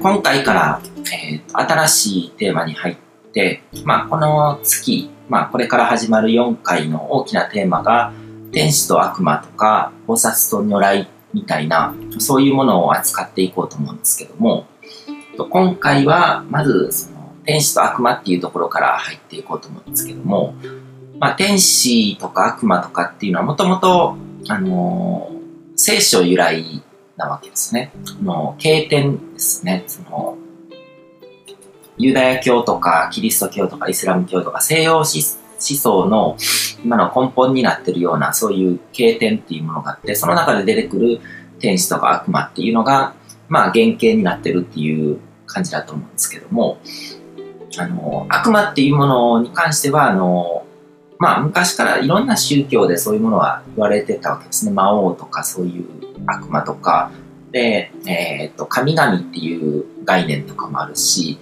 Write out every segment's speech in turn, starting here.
今回から、えー新しいテーマに入って、まあ、この月、まあ、これから始まる4回の大きなテーマが、天使と悪魔とか、菩薩と如来みたいな、そういうものを扱っていこうと思うんですけども、今回は、まず、その、天使と悪魔っていうところから入っていこうと思うんですけども、まあ、天使とか悪魔とかっていうのはもともと、あの聖書由来なわけですね。あの、経典ですね。その、ユダヤ教とかキリスト教とかイスラム教とか西洋思思想の今の根本になってるようなそういう経典っていうものがあって、その中で出てくる天使とか悪魔っていうのが、まあ原型になってるっていう感じだと思うんですけども、あの、悪魔っていうものに関しては、あの、まあ昔からいろんな宗教でそういうものは言われてたわけですね。魔王とかそういう悪魔とか、で、えっ、と、神々っていう概念とかもあるし、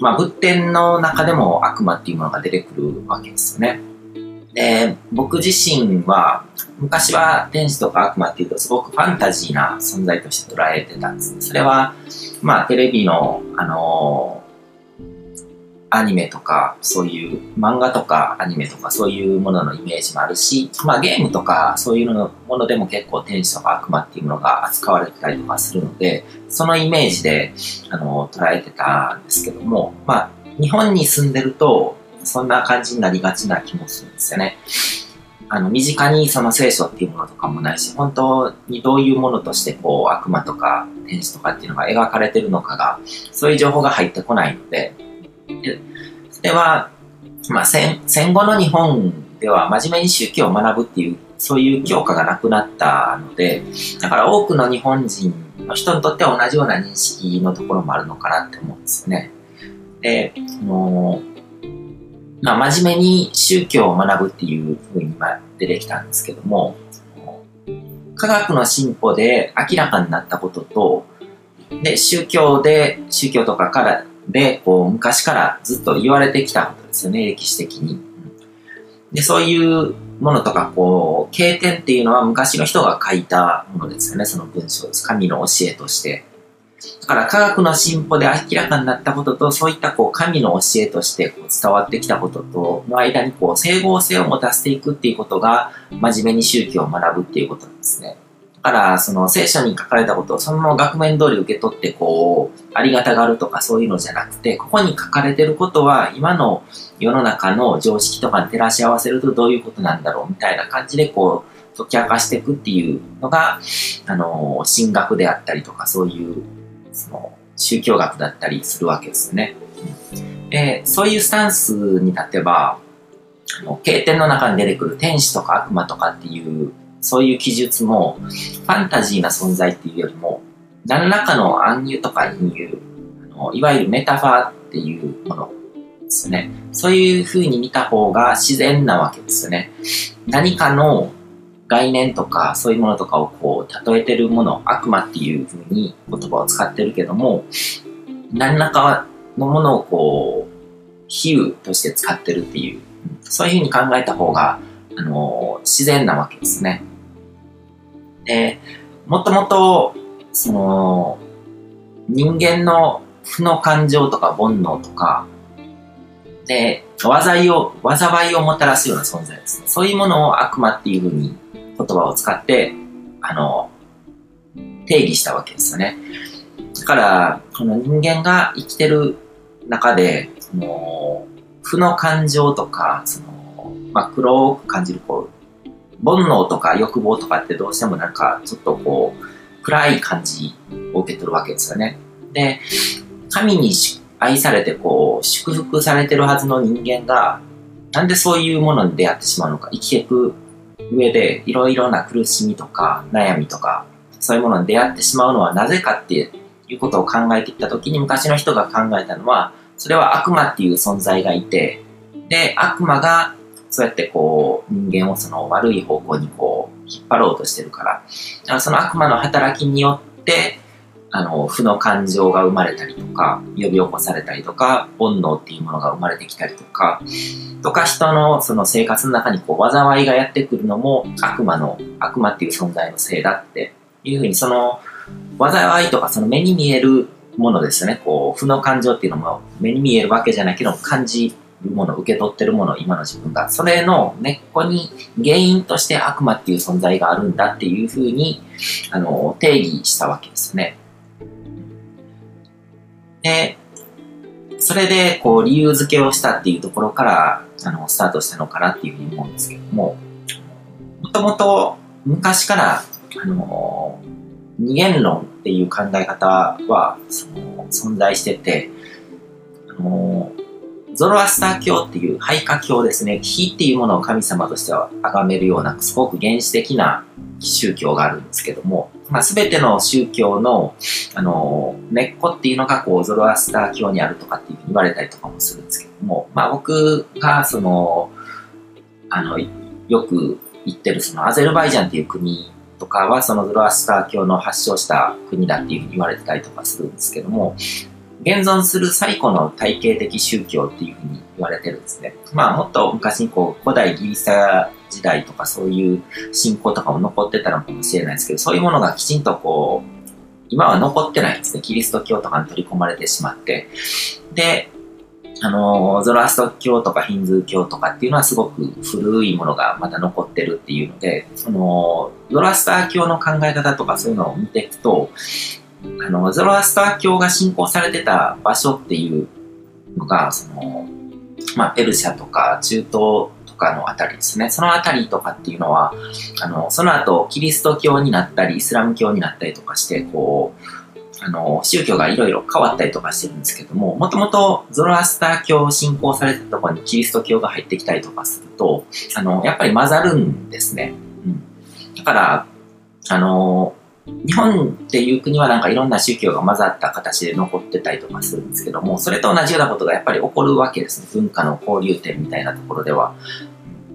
まあ仏典の中でも悪魔っていうものが出てくるわけですよね。で、僕自身は、昔は天使とか悪魔っていうとすごくファンタジーな存在として捉えてたんです。それは、まあテレビの、あのアニメとか、そういう漫画とかアニメとかそういうもののイメージもあるし、まあゲームとかそういうのものでも結構天使とか悪魔っていうものが扱われてたりとかするので、そのイメージで、あの、捉えてたんですけども、まあ日本に住んでると、そんな感じになりがちな気もするんですよね。あの、身近にその聖書っていうものとかもないし、本当にどういうものとしてこう悪魔とか天使とかっていうのが描かれてるのかが、そういう情報が入ってこないの、でそれは、まあ戦、戦後の日本では真面目に宗教を学ぶっていう、そういう教科がなくなったので、だから多くの日本人の人にとっては同じような認識のところもあるのかなって思うんですよね。で、その、まあ、真面目に宗教を学ぶっていうふうに今出てきたんですけども、科学の進歩で明らかになったことと、で、宗教で、宗教とかから、で、こう、昔からずっと言われてきたことですよね、歴史的に。で、そういうものとか、こう、経典っていうのは昔の人が書いたものですよね、その文章です。神の教えとして。だから科学の進歩で明らかになったことと、そういったこう神の教えとしてこう伝わってきたこととの間にこう整合性を持たせていくっていうことが、真面目に宗教を学ぶっていうことなんですね。から、その聖書に書かれたことをそのまま額面通り受け取って、こう、ありがたがるとかそういうのじゃなくて、ここに書かれてることは、今の世の中の常識とかに照らし合わせるとどういうことなんだろうみたいな感じで、こう、解き明かしていくっていうのが、あの、神学であったりとか、そういう、その、宗教学だったりするわけですね。で、そういうスタンスに立てば、あの経典の中に出てくる天使とか悪魔とかっていう、そういう記述も、ファンタジーな存在っていうよりも、何らかの暗喩とか隠喩、あのいわゆるメタファーっていうものですね。そういう風に見た方が自然なわけですね。何かの概念とかそういうものとかをこう例えてるもの、悪魔っていう風に言葉を使ってるけども、何らかのものをこう、比喩として使ってるっていう、そういう風に考えた方が、あの、自然なわけですね。で、もともと、その、人間の負の感情とか煩悩とか、で、災いを、災いをもたらすような存在ですね。そういうものを悪魔っていうふうに言葉を使って、あの、定義したわけですよね。だから、この人間が生きてる中で、その、負の感情とか、その、まあ、黒く感じる、こう、煩悩とか欲望とかってどうしてもなんか、ちょっとこう、暗い感じを受け取るわけですよね。で、神に愛されてこう、祝福されてるはずの人間が、なんでそういうものに出会ってしまうのか、生きていく上で、いろいろな苦しみとか、悩みとか、そういうものに出会ってしまうのはなぜかっていうことを考えてきたときに、昔の人が考えたのは、それは悪魔っていう存在がいて、で、悪魔が、そうやってこう、人間をその悪い方向にこう、引っ張ろうとしてるから、だからその悪魔の働きによって、あの、負の感情が生まれたりとか、呼び起こされたりとか、煩悩っていうものが生まれてきたりとか、とか人のその生活の中にこう、災いがやってくるのも悪魔の、悪魔っていう存在のせいだっていうふうに、その、災いとかその目に見えるものですね。こう、負の感情っていうのも目に見えるわけじゃないけど、感じもの、受け取ってるもの、今の自分が。それの根っこに原因として悪魔っていう存在があるんだっていうふうに、あの、定義したわけですね。で、それで、こう、理由付けをしたっていうところから、あの、スタートしたのかなっていうふうに思うんですけども、もともと昔から、あの、二元論っていう考え方は、その、存在してて、あの、ゾロアスター教っていう廃化教ですね。火っていうものを神様としては崇めるような、すごく原始的な宗教があるんですけども、まあ、全ての宗教の、あの、根っこっていうのが、こう、ゾロアスター教にあるとかっていうふうに言われたりとかもするんですけども、まあ、僕が、その、あの、よく言ってる、その、アゼルバイジャンっていう国とかは、そのゾロアスター教の発祥した国だっていうふうに言われてたりとかするんですけども、現存する最古の体系的宗教っていうふうに言われてるんですね。まあもっと昔にこう古代ギリシャ時代とかそういう信仰とかも残ってたのかもしれないですけど、そういうものがきちんとこう、今は残ってないんですね。キリスト教とかに取り込まれてしまって。で、あの、ゾロアスト教とかヒンズー教とかっていうのはすごく古いものがまだ残ってるっていうので、その、ゾロアスター教の考え方とかそういうのを見ていくと、あの、ゾロアスター教が信仰されてた場所っていうのが、その、まあ、ペルシャとか中東とかのあたりですね。そのあたりとかっていうのは、あの、その後、キリスト教になったり、イスラム教になったりとかして、こう、あの、宗教がいろいろ変わったりとかしてるんですけども、もともとゾロアスター教を信仰されてたところにキリスト教が入ってきたりとかすると、あの、やっぱり混ざるんですね。うん。だから、あの、日本っていう国はなんかいろんな宗教が混ざった形で残ってたりとかするんですけども、それと同じようなことがやっぱり起こるわけですね。文化の交流点みたいなところでは。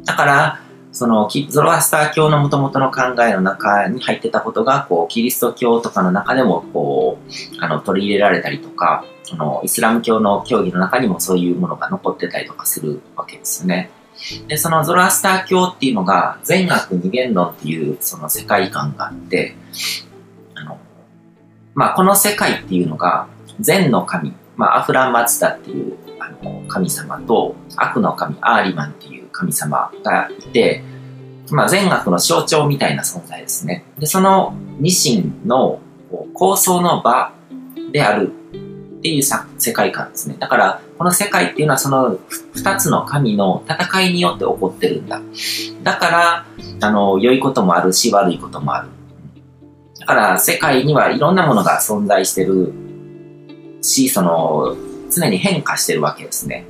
だから、そのゾロアスター教の元々の考えの中に入ってたことが、こう、キリスト教とかの中でも、こう、あの、取り入れられたりとか、その、イスラム教の教義の中にもそういうものが残ってたりとかするわけですよね。で、そのゾロアスター教っていうのが、善悪二元論っていうその世界観があって、あの、まあ、この世界っていうのが、善の神、まあ、アフランマツダっていうあの神様と、悪の神、アーリマンっていう神様がいて、まあ、善悪の象徴みたいな存在ですね。で、そのニシンの構想の場であるっていう世界観ですね。だから、この世界っていうのはその二つの神の戦いによって起こってるんだ。だから、あの、良いこともあるし、悪いこともある。だから、世界にはいろんなものが存在してるし、その、常に変化してるわけですね。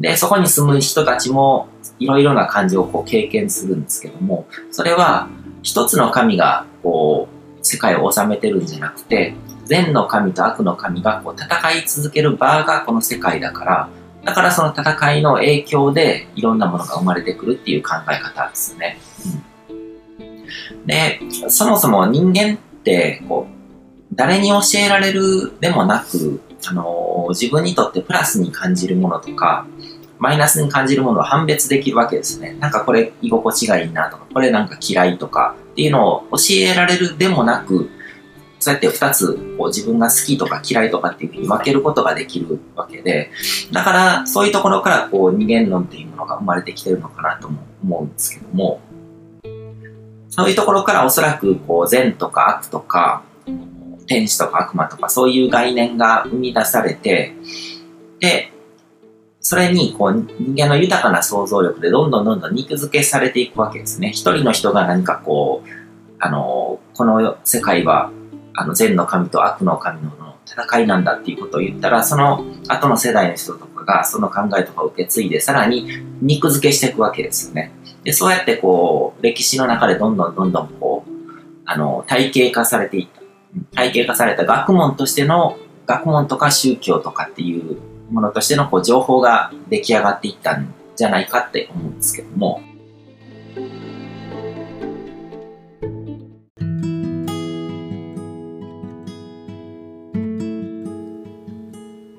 で、そこに住む人たちもいろいろな感情をこう経験するんですけども、それは一つの神がこう、世界を治めてるんじゃなくて、善の神と悪の神がこう戦い続ける場がこの世界だから、だからその戦いの影響でいろんなものが生まれてくるっていう考え方ですね。で、そもそも人間ってこう誰に教えられるでもなく、あの自分にとってプラスに感じるものとか、マイナスに感じるものを判別できるわけですね。なんかこれ居心地がいいなとか、これなんか嫌いとかっていうのを教えられるでもなく、そうやって二つこう自分が好きとか嫌いとかっていうふうに分けることができるわけで、だからそういうところからこう二元論っていうものが生まれてきてるのかなとも思うんですけども、そういうところからおそらくこう善とか悪とか、天使とか悪魔とかそういう概念が生み出されて、で、それにこう人間の豊かな想像力でどんどんどんどん肉付けされていくわけですね。一人の人が何かこう、あの、この世界はあの善の神と悪の神の戦いなんだっていうことを言ったら、その後の世代の人とかがその考えとかを受け継いで、さらに肉付けしていくわけですよね。で、そうやってこう、歴史の中でどんどんどんどんこう、あの、体系化されていった。体系化された学問としての、学問とか宗教とかっていうものとしてのこう情報が出来上がっていったんじゃないかって思うんですけども、